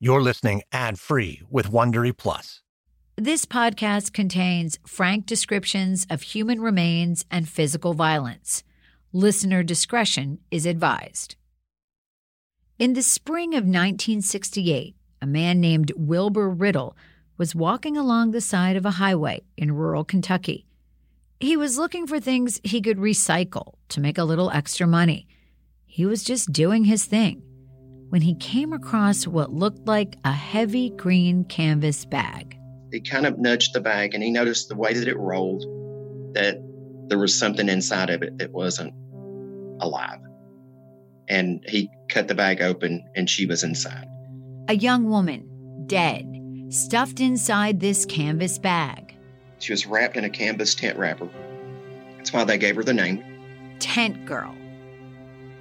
You're listening ad free with Wondery Plus. This podcast contains frank descriptions of human remains and physical violence. Listener discretion is advised. In the spring of 1968, a man named Wilbur Riddle was walking along the side of a highway in rural Kentucky. He was looking for things he could recycle to make a little extra money. He was just doing his thing when he came across what looked like a heavy green canvas bag. He kind of nudged the bag and he noticed the way that it rolled that there was something inside of it that wasn't alive. And he cut the bag open and she was inside. A young woman, dead, stuffed inside this canvas bag. She was wrapped in a canvas tent wrapper. That's why they gave her the name Tent Girl.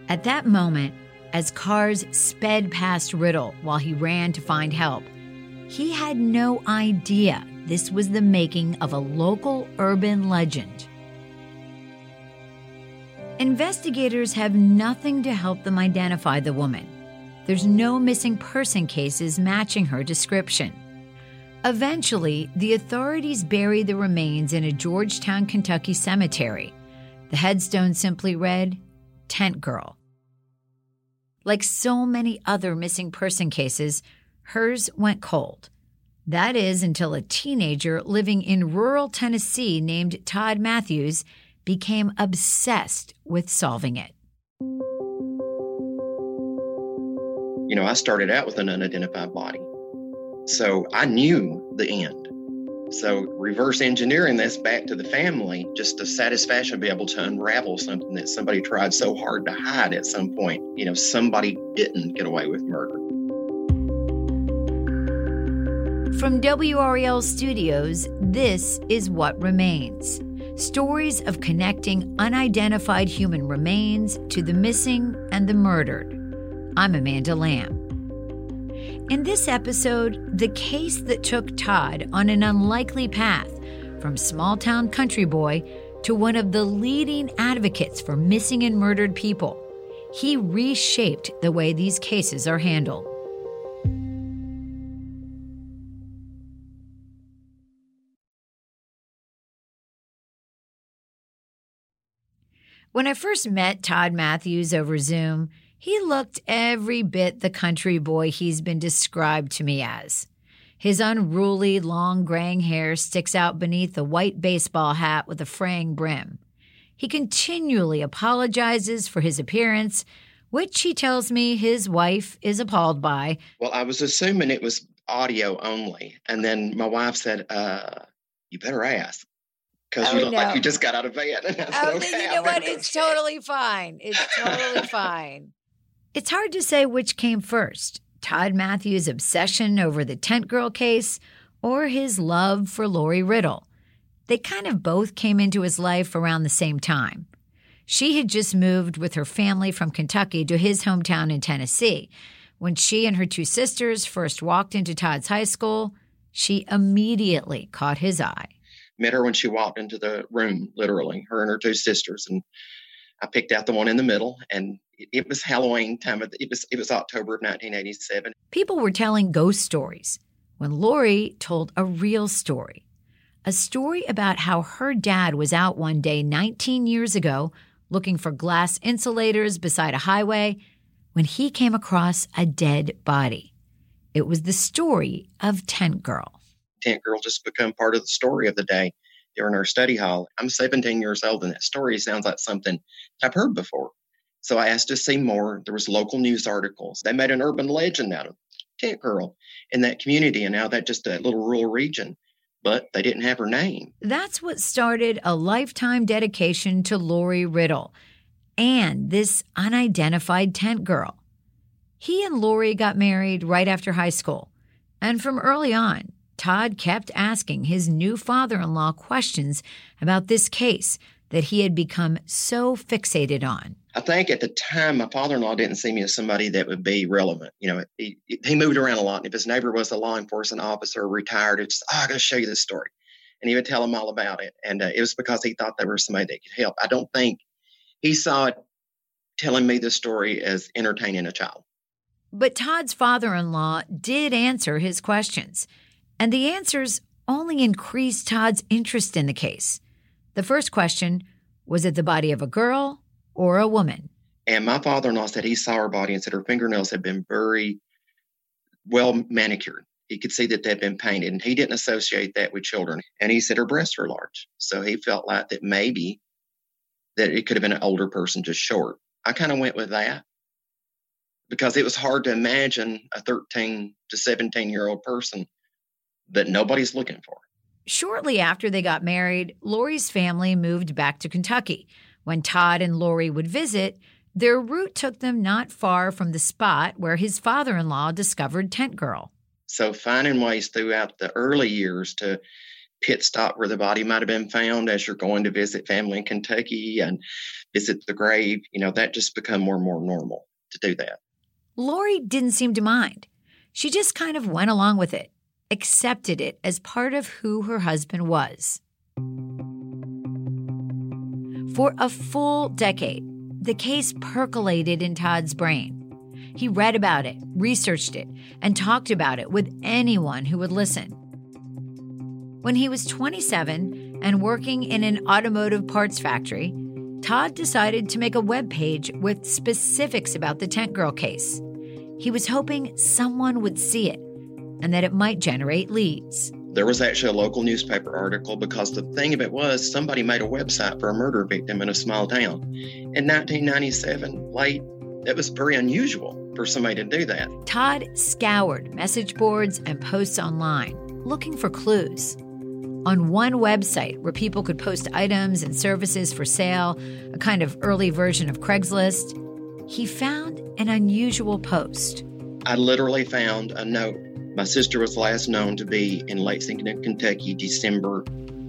At that moment, as cars sped past Riddle while he ran to find help, he had no idea this was the making of a local urban legend. Investigators have nothing to help them identify the woman. There's no missing person cases matching her description. Eventually, the authorities bury the remains in a Georgetown, Kentucky cemetery. The headstone simply read, Tent Girl. Like so many other missing person cases, hers went cold. That is until a teenager living in rural Tennessee named Todd Matthews became obsessed with solving it. You know, I started out with an unidentified body. So I knew the end. So reverse engineering this back to the family, just the satisfaction to be able to unravel something that somebody tried so hard to hide at some point. You know, somebody didn't get away with murder. From WRAL Studios, this is What Remains. Stories of connecting unidentified human remains to the missing and the murdered. I'm Amanda Lamb. In this episode, the case that took Todd on an unlikely path from small town country boy to one of the leading advocates for missing and murdered people. He reshaped the way these cases are handled. When I first met Todd Matthews over Zoom, he looked every bit the country boy he's been described to me as. His unruly, long graying hair sticks out beneath a white baseball hat with a fraying brim. He continually apologizes for his appearance, which he tells me his wife is appalled by. Well, I was assuming it was audio only. And then my wife said, uh, You better ask because oh, you look no. like you just got out of bed. oh, said, okay, you know what? It's totally fine. It's totally fine. It's hard to say which came first Todd Matthews' obsession over the Tent Girl case or his love for Lori Riddle. They kind of both came into his life around the same time. She had just moved with her family from Kentucky to his hometown in Tennessee. When she and her two sisters first walked into Todd's high school, she immediately caught his eye. Met her when she walked into the room, literally, her and her two sisters. And I picked out the one in the middle, and it was Halloween time. Of the, it was it was October of 1987. People were telling ghost stories when Lori told a real story, a story about how her dad was out one day 19 years ago looking for glass insulators beside a highway when he came across a dead body. It was the story of Tent Girl. Tent Girl just become part of the story of the day during our study hall. I'm 17 years old, and that story sounds like something I've heard before. So I asked to see more. There was local news articles. They made an urban legend out of Tent Girl in that community, and now that just a little rural region. But they didn't have her name. That's what started a lifetime dedication to Lori Riddle and this unidentified tent girl. He and Lori got married right after high school, and from early on, Todd kept asking his new father in law questions about this case that he had become so fixated on. I think at the time, my father in law didn't see me as somebody that would be relevant. You know, he, he moved around a lot. And if his neighbor was a law enforcement officer, retired, it's, oh, I got to show you this story. And he would tell him all about it. And uh, it was because he thought there was somebody that could help. I don't think he saw it telling me the story as entertaining a child. But Todd's father in law did answer his questions, and the answers only increased Todd's interest in the case. The first question was it the body of a girl or a woman? And my father in law said he saw her body and said her fingernails had been very well manicured. He could see that they'd been painted, and he didn't associate that with children. And he said her breasts were large. So he felt like that maybe that it could have been an older person just short. I kind of went with that because it was hard to imagine a 13 to 17 year old person that nobody's looking for. Shortly after they got married, Lori's family moved back to Kentucky. When Todd and Lori would visit, their route took them not far from the spot where his father in law discovered Tent Girl. So, finding ways throughout the early years to pit stop where the body might have been found as you're going to visit family in Kentucky and visit the grave, you know, that just become more and more normal to do that. Lori didn't seem to mind. She just kind of went along with it, accepted it as part of who her husband was. For a full decade, the case percolated in Todd's brain. He read about it, researched it, and talked about it with anyone who would listen. When he was 27 and working in an automotive parts factory, Todd decided to make a web page with specifics about the Tent Girl case. He was hoping someone would see it and that it might generate leads. There was actually a local newspaper article because the thing of it was somebody made a website for a murder victim in a small town. In 1997, late, that was very unusual for somebody to do that. Todd scoured message boards and posts online looking for clues. On one website where people could post items and services for sale, a kind of early version of Craigslist, he found an unusual post. I literally found a note. My sister was last known to be in Lexington, Kentucky, December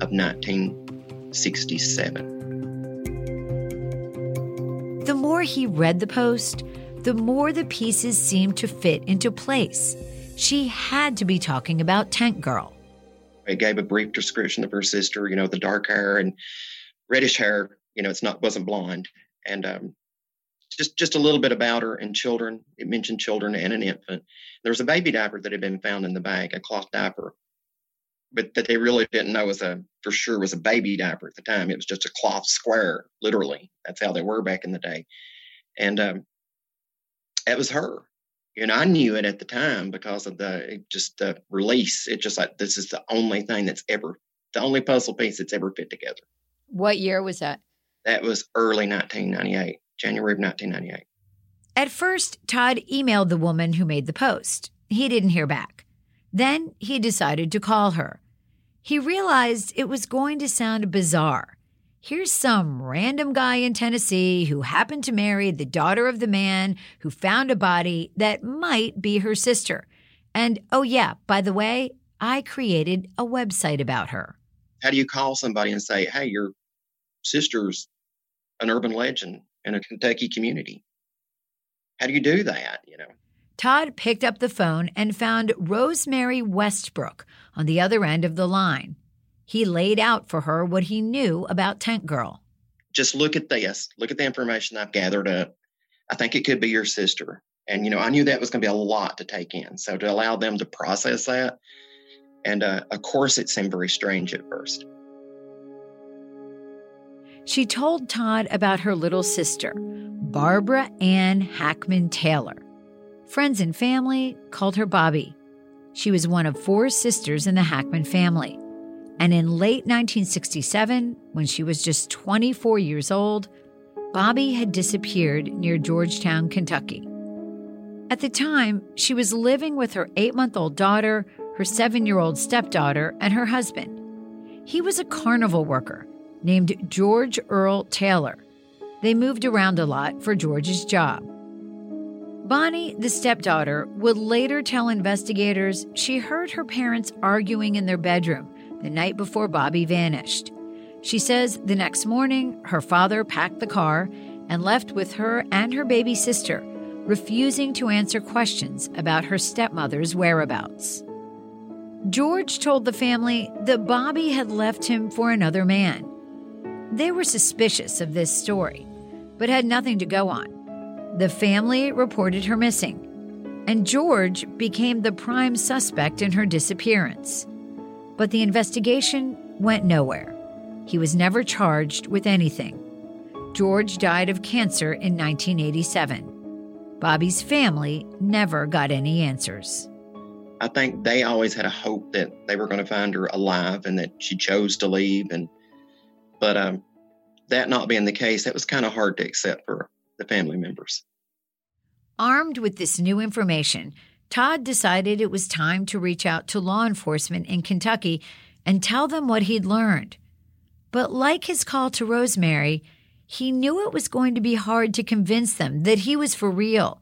of 1967. The more he read the post, the more the pieces seemed to fit into place. She had to be talking about Tent Girl. It gave a brief description of her sister, you know, the dark hair and reddish hair. You know, it's not wasn't blonde, and um, just just a little bit about her and children. It mentioned children and an infant. There was a baby diaper that had been found in the bag, a cloth diaper, but that they really didn't know was a for sure was a baby diaper at the time. It was just a cloth square, literally. That's how they were back in the day, and um, it was her. And I knew it at the time because of the just the release. It just like this is the only thing that's ever the only puzzle piece that's ever fit together. What year was that? That was early 1998. January of 1998. At first, Todd emailed the woman who made the post. He didn't hear back. Then he decided to call her. He realized it was going to sound bizarre. Here's some random guy in Tennessee who happened to marry the daughter of the man who found a body that might be her sister. And oh, yeah, by the way, I created a website about her. How do you call somebody and say, hey, your sister's an urban legend? In a Kentucky community. How do you do that, you know? Todd picked up the phone and found Rosemary Westbrook on the other end of the line. He laid out for her what he knew about Tent Girl. Just look at this. Look at the information I've gathered up. I think it could be your sister. And, you know, I knew that was going to be a lot to take in. So to allow them to process that, and uh, of course, it seemed very strange at first. She told Todd about her little sister, Barbara Ann Hackman Taylor. Friends and family called her Bobby. She was one of four sisters in the Hackman family. And in late 1967, when she was just 24 years old, Bobby had disappeared near Georgetown, Kentucky. At the time, she was living with her eight month old daughter, her seven year old stepdaughter, and her husband. He was a carnival worker named George Earl Taylor. They moved around a lot for George's job. Bonnie, the stepdaughter, would later tell investigators she heard her parents arguing in their bedroom the night before Bobby vanished. She says the next morning, her father packed the car and left with her and her baby sister, refusing to answer questions about her stepmother's whereabouts. George told the family that Bobby had left him for another man they were suspicious of this story, but had nothing to go on. The family reported her missing. and George became the prime suspect in her disappearance. But the investigation went nowhere. He was never charged with anything. George died of cancer in 1987. Bobby's family never got any answers. I think they always had a hope that they were going to find her alive and that she chose to leave. And but um, that not being the case, that was kind of hard to accept for the family members. Armed with this new information, Todd decided it was time to reach out to law enforcement in Kentucky and tell them what he'd learned. But like his call to Rosemary, he knew it was going to be hard to convince them that he was for real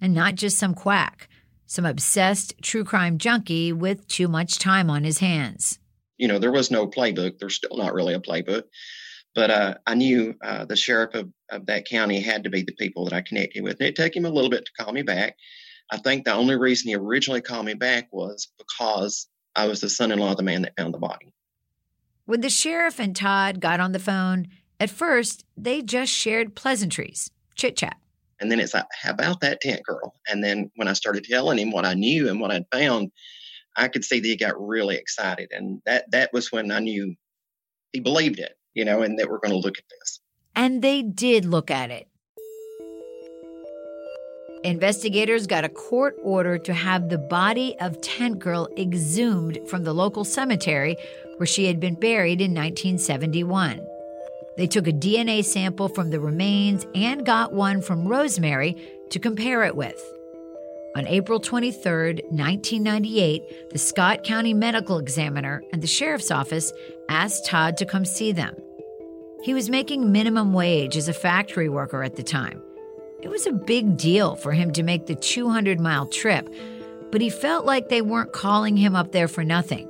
and not just some quack, some obsessed true crime junkie with too much time on his hands. You know, there was no playbook. There's still not really a playbook. But uh, I knew uh, the sheriff of, of that county had to be the people that I connected with. And it took him a little bit to call me back. I think the only reason he originally called me back was because I was the son in law of the man that found the body. When the sheriff and Todd got on the phone, at first they just shared pleasantries, chit chat. And then it's like, how about that tent girl? And then when I started telling him what I knew and what I'd found, I could see that he got really excited. And that that was when I knew he believed it you know, and that we're going to look at this. And they did look at it. Investigators got a court order to have the body of Tent Girl exhumed from the local cemetery where she had been buried in 1971. They took a DNA sample from the remains and got one from Rosemary to compare it with. On April 23, 1998, the Scott County Medical Examiner and the Sheriff's Office asked Todd to come see them. He was making minimum wage as a factory worker at the time. It was a big deal for him to make the 200 mile trip, but he felt like they weren't calling him up there for nothing.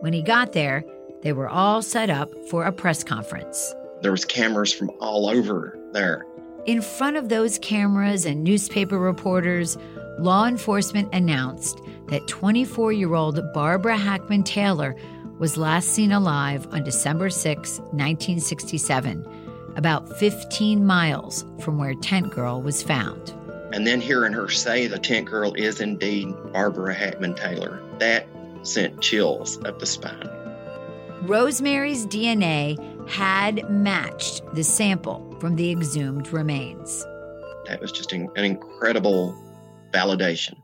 When he got there, they were all set up for a press conference. There was cameras from all over there. In front of those cameras and newspaper reporters, law enforcement announced that 24 year old Barbara Hackman Taylor was last seen alive on December 6, 1967, about 15 miles from where Tent Girl was found. And then hearing her say the Tent Girl is indeed Barbara Hackman Taylor, that sent chills up the spine. Rosemary's DNA had matched the sample from the exhumed remains. That was just an, an incredible validation.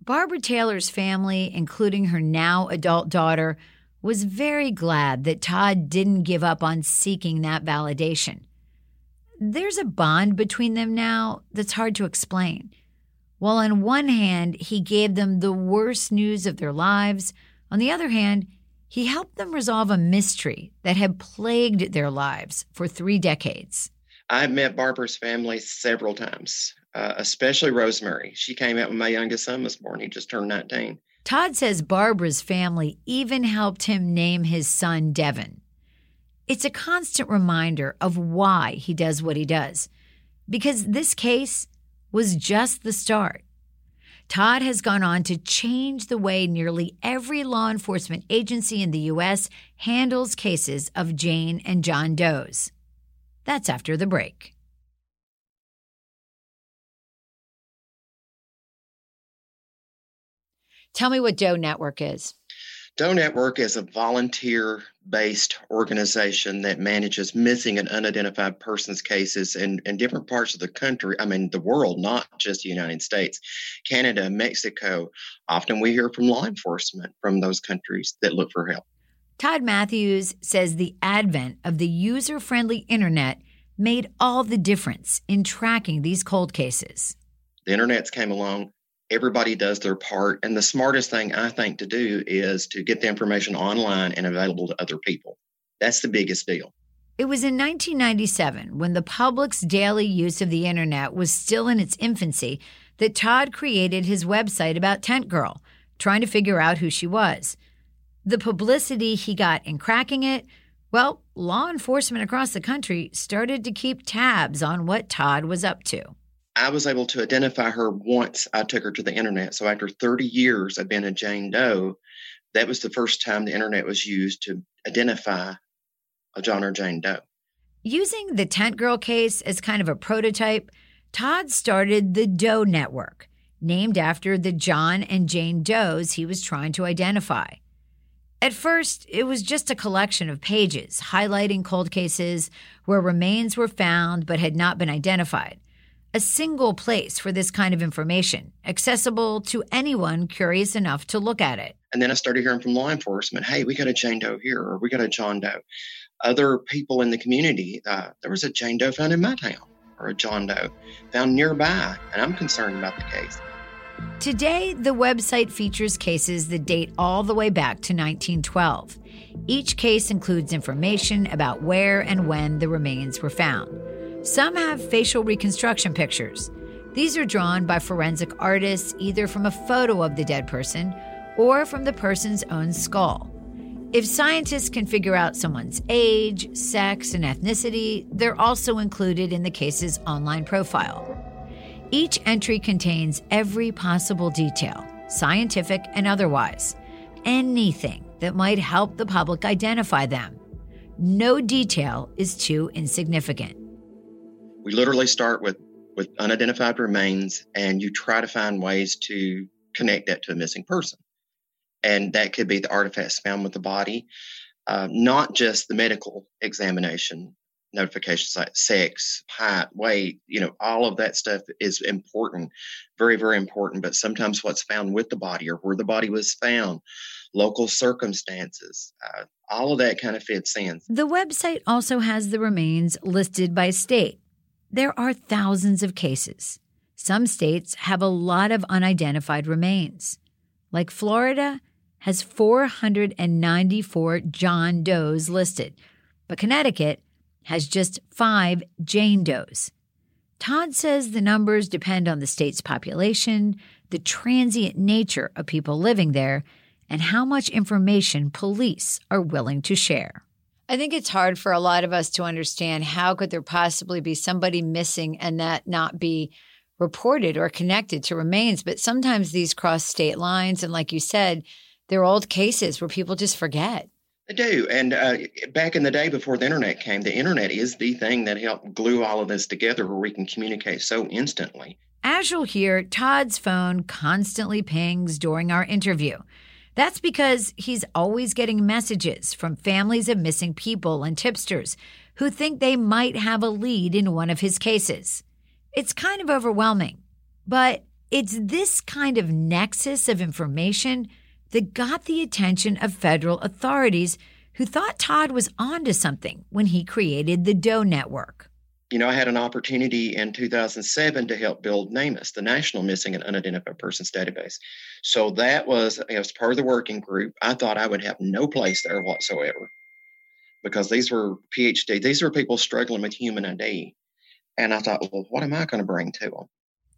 Barbara Taylor's family, including her now adult daughter, was very glad that Todd didn't give up on seeking that validation. There's a bond between them now that's hard to explain. While on one hand, he gave them the worst news of their lives, on the other hand, he helped them resolve a mystery that had plagued their lives for three decades. I've met Barbara's family several times uh, especially Rosemary. She came out when my youngest son was born. He just turned 19. Todd says Barbara's family even helped him name his son Devin. It's a constant reminder of why he does what he does, because this case was just the start. Todd has gone on to change the way nearly every law enforcement agency in the U.S. handles cases of Jane and John Doe's. That's after the break. Tell me what Doe Network is. Doe Network is a volunteer based organization that manages missing and unidentified persons cases in, in different parts of the country. I mean, the world, not just the United States, Canada, Mexico. Often we hear from law enforcement from those countries that look for help. Todd Matthews says the advent of the user friendly internet made all the difference in tracking these cold cases. The internet's came along everybody does their part. And the smartest thing I think to do is to get the information online and available to other people. That's the biggest deal. It was in 1997, when the public's daily use of the internet was still in its infancy, that Todd created his website about Tent Girl, trying to figure out who she was. The publicity he got in cracking it, well, law enforcement across the country started to keep tabs on what Todd was up to. I was able to identify her once I took her to the internet. So after 30 years of being a Jane Doe, that was the first time the internet was used to identify a John or Jane Doe. Using the Tent Girl case as kind of a prototype, Todd started the Doe Network, named after the John and Jane Does he was trying to identify. At first, it was just a collection of pages highlighting cold cases where remains were found but had not been identified. A single place for this kind of information, accessible to anyone curious enough to look at it. And then I started hearing from law enforcement hey, we got a Jane Doe here, or we got a John Doe. Other people in the community, uh, there was a Jane Doe found in my town, or a John Doe found nearby, and I'm concerned about the case. Today, the website features cases that date all the way back to 1912. Each case includes information about where and when the remains were found. Some have facial reconstruction pictures. These are drawn by forensic artists either from a photo of the dead person or from the person's own skull. If scientists can figure out someone's age, sex, and ethnicity, they're also included in the case's online profile. Each entry contains every possible detail, scientific and otherwise, anything that might help the public identify them. No detail is too insignificant. We literally start with, with unidentified remains, and you try to find ways to connect that to a missing person. And that could be the artifacts found with the body, uh, not just the medical examination, notifications like sex, height, weight, you know, all of that stuff is important, very, very important. But sometimes what's found with the body or where the body was found, local circumstances, uh, all of that kind of fits in. The website also has the remains listed by state. There are thousands of cases. Some states have a lot of unidentified remains. Like Florida has 494 John Does listed, but Connecticut has just five Jane Does. Todd says the numbers depend on the state's population, the transient nature of people living there, and how much information police are willing to share. I think it's hard for a lot of us to understand how could there possibly be somebody missing and that not be reported or connected to remains, but sometimes these cross state lines and like you said, they're old cases where people just forget. They do. And uh, back in the day before the internet came, the internet is the thing that helped glue all of this together where we can communicate so instantly. As you'll hear, Todd's phone constantly pings during our interview. That's because he's always getting messages from families of missing people and tipsters who think they might have a lead in one of his cases. It's kind of overwhelming, but it's this kind of nexus of information that got the attention of federal authorities who thought Todd was onto something when he created the Doe Network. You know, I had an opportunity in 2007 to help build NamUs, the National Missing and Unidentified Persons Database. So that was, as part of the working group, I thought I would have no place there whatsoever because these were PhD, these were people struggling with human ID. And I thought, well, what am I going to bring to them?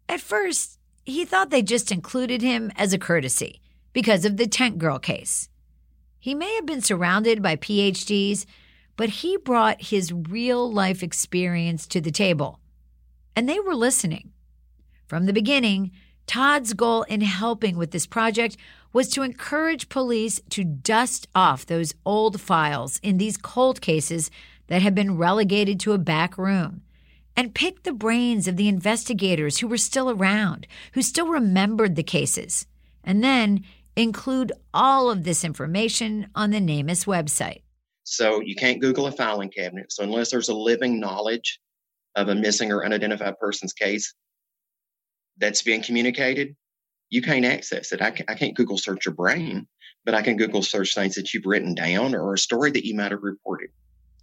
At first, he thought they just included him as a courtesy because of the Tent Girl case. He may have been surrounded by PhDs, but he brought his real life experience to the table, and they were listening. From the beginning, Todd's goal in helping with this project was to encourage police to dust off those old files in these cold cases that had been relegated to a back room and pick the brains of the investigators who were still around, who still remembered the cases, and then include all of this information on the NamUs website. So you can't Google a filing cabinet. So unless there's a living knowledge of a missing or unidentified person's case that's being communicated, you can't access it. I, I can't Google search your brain, but I can Google search things that you've written down or a story that you might have reported.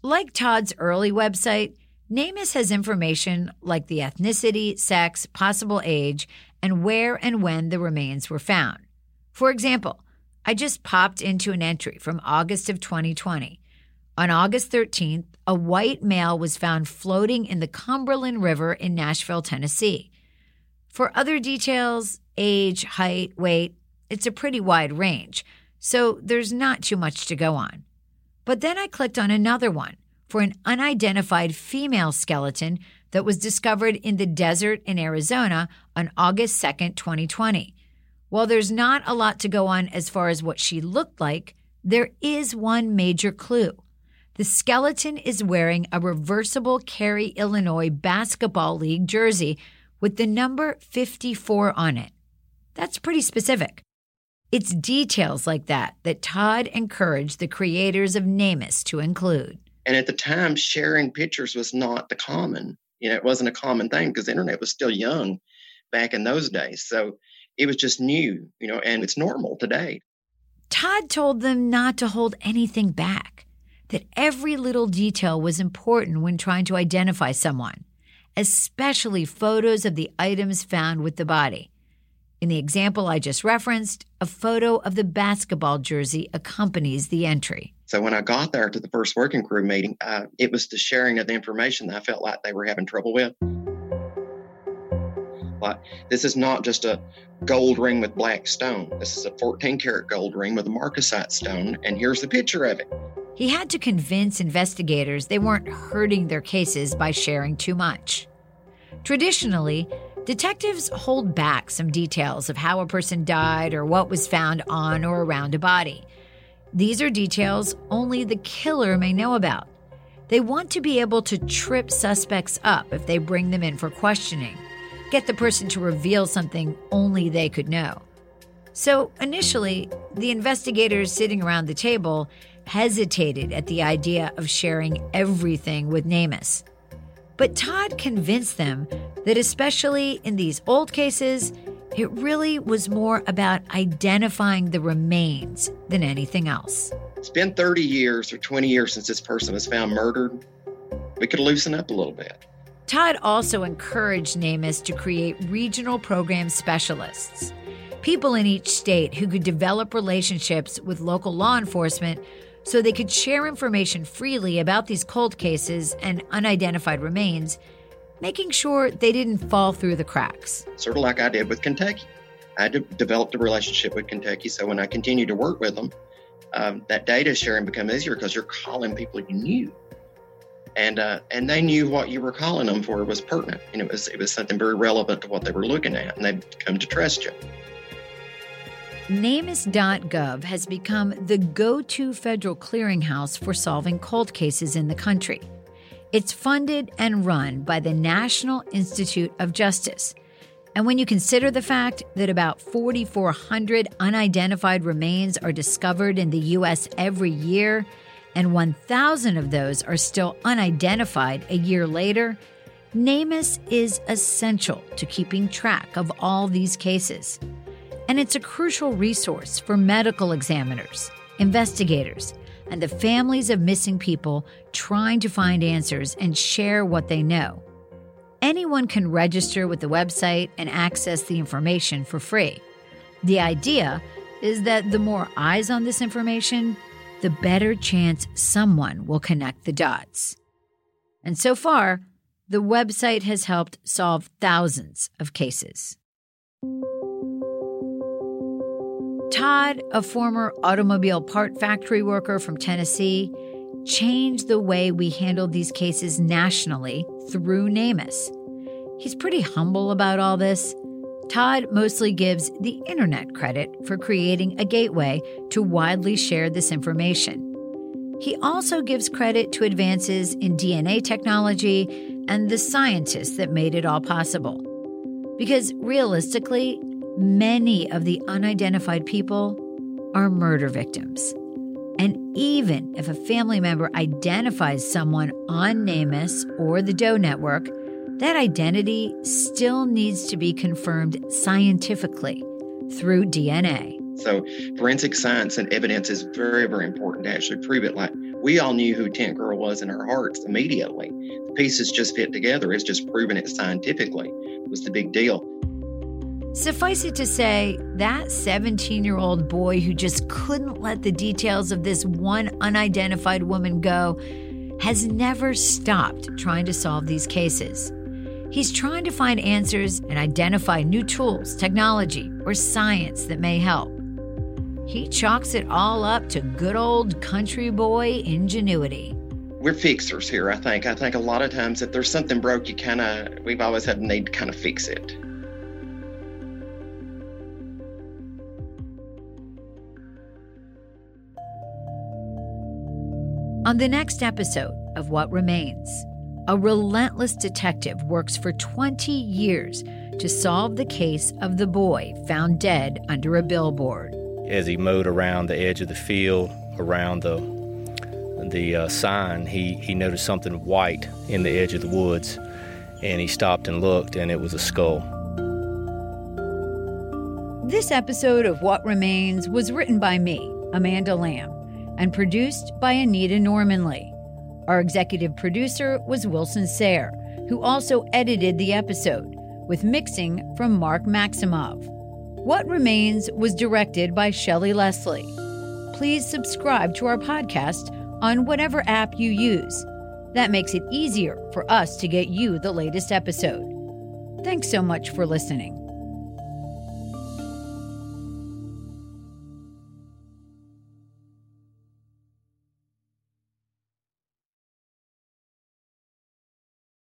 Like Todd's early website, NamUs has information like the ethnicity, sex, possible age, and where and when the remains were found. For example, I just popped into an entry from August of 2020. On August 13th, a white male was found floating in the Cumberland River in Nashville, Tennessee. For other details, age, height, weight, it's a pretty wide range, so there's not too much to go on. But then I clicked on another one for an unidentified female skeleton that was discovered in the desert in Arizona on August 2nd, 2020. While there's not a lot to go on as far as what she looked like, there is one major clue. The skeleton is wearing a reversible Cary, Illinois basketball league jersey with the number 54 on it. That's pretty specific. It's details like that that Todd encouraged the creators of NamUs to include. And at the time, sharing pictures was not the common. You know, it wasn't a common thing because the internet was still young back in those days. So it was just new, you know, and it's normal today. Todd told them not to hold anything back, that every little detail was important when trying to identify someone, especially photos of the items found with the body. In the example I just referenced, a photo of the basketball jersey accompanies the entry. So when I got there to the first working crew meeting, uh, it was the sharing of the information that I felt like they were having trouble with. Like, this is not just a gold ring with black stone. This is a 14 karat gold ring with a marcasite stone, and here's the picture of it. He had to convince investigators they weren't hurting their cases by sharing too much. Traditionally, Detectives hold back some details of how a person died or what was found on or around a body. These are details only the killer may know about. They want to be able to trip suspects up if they bring them in for questioning, get the person to reveal something only they could know. So initially, the investigators sitting around the table hesitated at the idea of sharing everything with NamUs. But Todd convinced them that, especially in these old cases, it really was more about identifying the remains than anything else. It's been 30 years or 20 years since this person was found murdered. We could loosen up a little bit. Todd also encouraged NamUs to create regional program specialists, people in each state who could develop relationships with local law enforcement so they could share information freely about these cold cases and unidentified remains, making sure they didn't fall through the cracks. Sort of like I did with Kentucky. I de- developed a relationship with Kentucky, so when I continued to work with them, um, that data sharing became easier because you're calling people you knew, and uh, and they knew what you were calling them for was pertinent, and it was it was something very relevant to what they were looking at, and they'd come to trust you. NamUs.gov has become the go to federal clearinghouse for solving cold cases in the country. It's funded and run by the National Institute of Justice. And when you consider the fact that about 4,400 unidentified remains are discovered in the U.S. every year, and 1,000 of those are still unidentified a year later, NamUs is essential to keeping track of all these cases and it's a crucial resource for medical examiners, investigators, and the families of missing people trying to find answers and share what they know. Anyone can register with the website and access the information for free. The idea is that the more eyes on this information, the better chance someone will connect the dots. And so far, the website has helped solve thousands of cases. Todd, a former automobile part factory worker from Tennessee, changed the way we handled these cases nationally through NamUs. He's pretty humble about all this. Todd mostly gives the internet credit for creating a gateway to widely share this information. He also gives credit to advances in DNA technology and the scientists that made it all possible. Because realistically, Many of the unidentified people are murder victims. And even if a family member identifies someone on NamUs or the Doe Network, that identity still needs to be confirmed scientifically through DNA. So, forensic science and evidence is very, very important to actually prove it. Like we all knew who Tent Girl was in our hearts immediately. The pieces just fit together. It's just proving it scientifically was the big deal. Suffice it to say, that 17 year old boy who just couldn't let the details of this one unidentified woman go has never stopped trying to solve these cases. He's trying to find answers and identify new tools, technology, or science that may help. He chalks it all up to good old country boy ingenuity. We're fixers here, I think. I think a lot of times if there's something broke, you kind of, we've always had a need to kind of fix it. On the next episode of What Remains, a relentless detective works for 20 years to solve the case of the boy found dead under a billboard. As he mowed around the edge of the field, around the the uh, sign, he, he noticed something white in the edge of the woods, and he stopped and looked, and it was a skull. This episode of What Remains was written by me, Amanda Lamb, and produced by Anita Normanley. Our executive producer was Wilson Sayre, who also edited the episode, with mixing from Mark Maximov. What Remains was directed by Shelley Leslie. Please subscribe to our podcast on whatever app you use. That makes it easier for us to get you the latest episode. Thanks so much for listening.